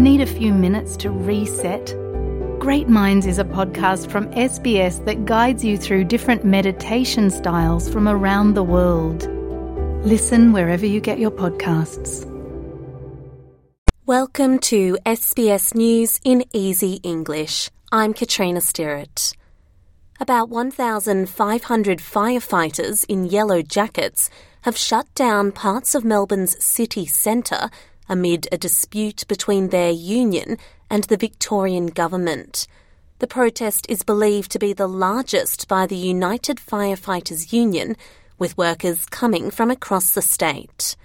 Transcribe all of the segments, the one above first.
Need a few minutes to reset? Great Minds is a podcast from SBS that guides you through different meditation styles from around the world. Listen wherever you get your podcasts. Welcome to SBS News in Easy English. I'm Katrina Stirrett. About 1,500 firefighters in yellow jackets have shut down parts of Melbourne's city centre amid a dispute between their union and the Victorian government. The protest is believed to be the largest by the United Firefighters Union, with workers coming from across the state.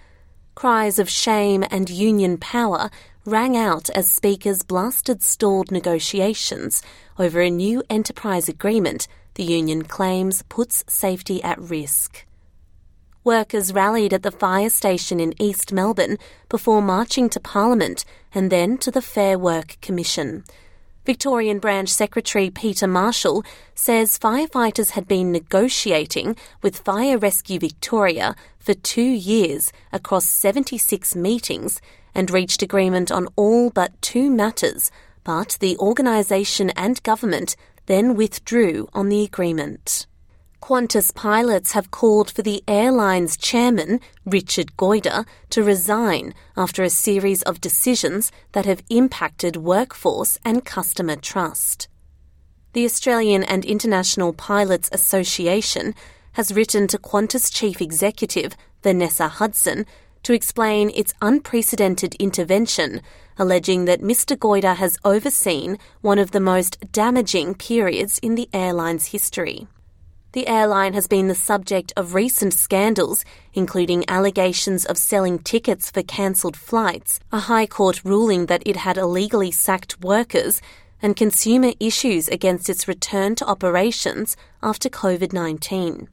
Cries of shame and union power rang out as speakers blasted stalled negotiations over a new enterprise agreement the union claims puts safety at risk. Workers rallied at the fire station in East Melbourne before marching to Parliament and then to the Fair Work Commission. Victorian Branch Secretary Peter Marshall says firefighters had been negotiating with Fire Rescue Victoria for two years across 76 meetings and reached agreement on all but two matters, but the organisation and government then withdrew on the agreement. Qantas pilots have called for the airline's chairman, Richard Goyder, to resign after a series of decisions that have impacted workforce and customer trust. The Australian and International Pilots Association has written to Qantas Chief Executive Vanessa Hudson to explain its unprecedented intervention, alleging that Mr. Goyder has overseen one of the most damaging periods in the airline's history. The airline has been the subject of recent scandals, including allegations of selling tickets for cancelled flights, a High Court ruling that it had illegally sacked workers, and consumer issues against its return to operations after COVID 19.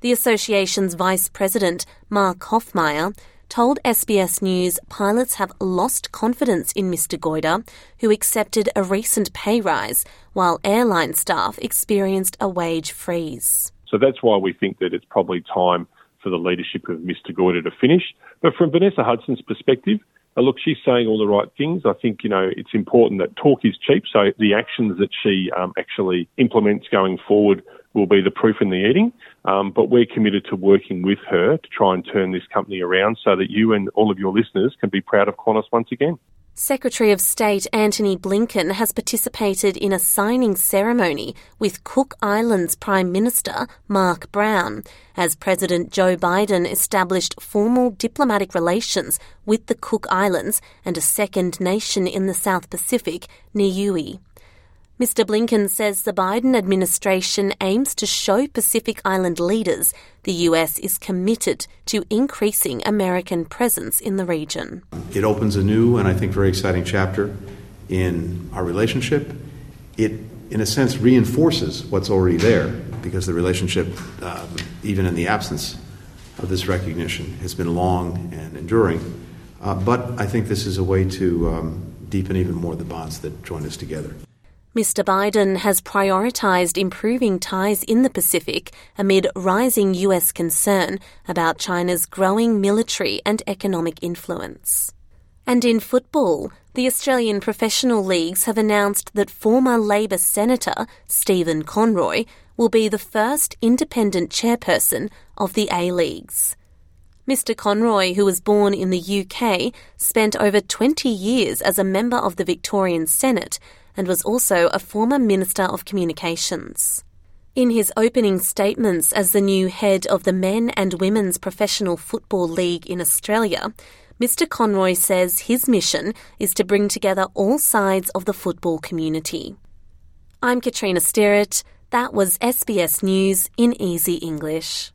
The association's vice president, Mark Hoffmeier, told SBS News pilots have lost confidence in Mr. Goyder, who accepted a recent pay rise, while airline staff experienced a wage freeze. So that's why we think that it's probably time for the leadership of Mr. Goyder to finish. But from Vanessa Hudson's perspective, uh, look, she's saying all the right things. I think, you know, it's important that talk is cheap. So the actions that she um, actually implements going forward will be the proof in the eating. Um, but we're committed to working with her to try and turn this company around so that you and all of your listeners can be proud of Qantas once again. Secretary of State Antony Blinken has participated in a signing ceremony with Cook Islands Prime Minister Mark Brown as President Joe Biden established formal diplomatic relations with the Cook Islands and a second nation in the South Pacific, Niue. Mr. Blinken says the Biden administration aims to show Pacific Island leaders the US is committed to increasing American presence in the region. It opens a new and I think very exciting chapter in our relationship. It, in a sense, reinforces what's already there because the relationship, um, even in the absence of this recognition, has been long and enduring. Uh, but I think this is a way to um, deepen even more the bonds that join us together. Mr. Biden has prioritized improving ties in the Pacific amid rising US concern about China's growing military and economic influence. And in football, the Australian professional leagues have announced that former Labor Senator Stephen Conroy will be the first independent chairperson of the A Leagues. Mr. Conroy, who was born in the UK, spent over 20 years as a member of the Victorian Senate and was also a former Minister of Communications. In his opening statements as the new head of the Men and Women's Professional Football League in Australia, Mr. Conroy says his mission is to bring together all sides of the football community. I'm Katrina Stirrett. That was SBS News in Easy English.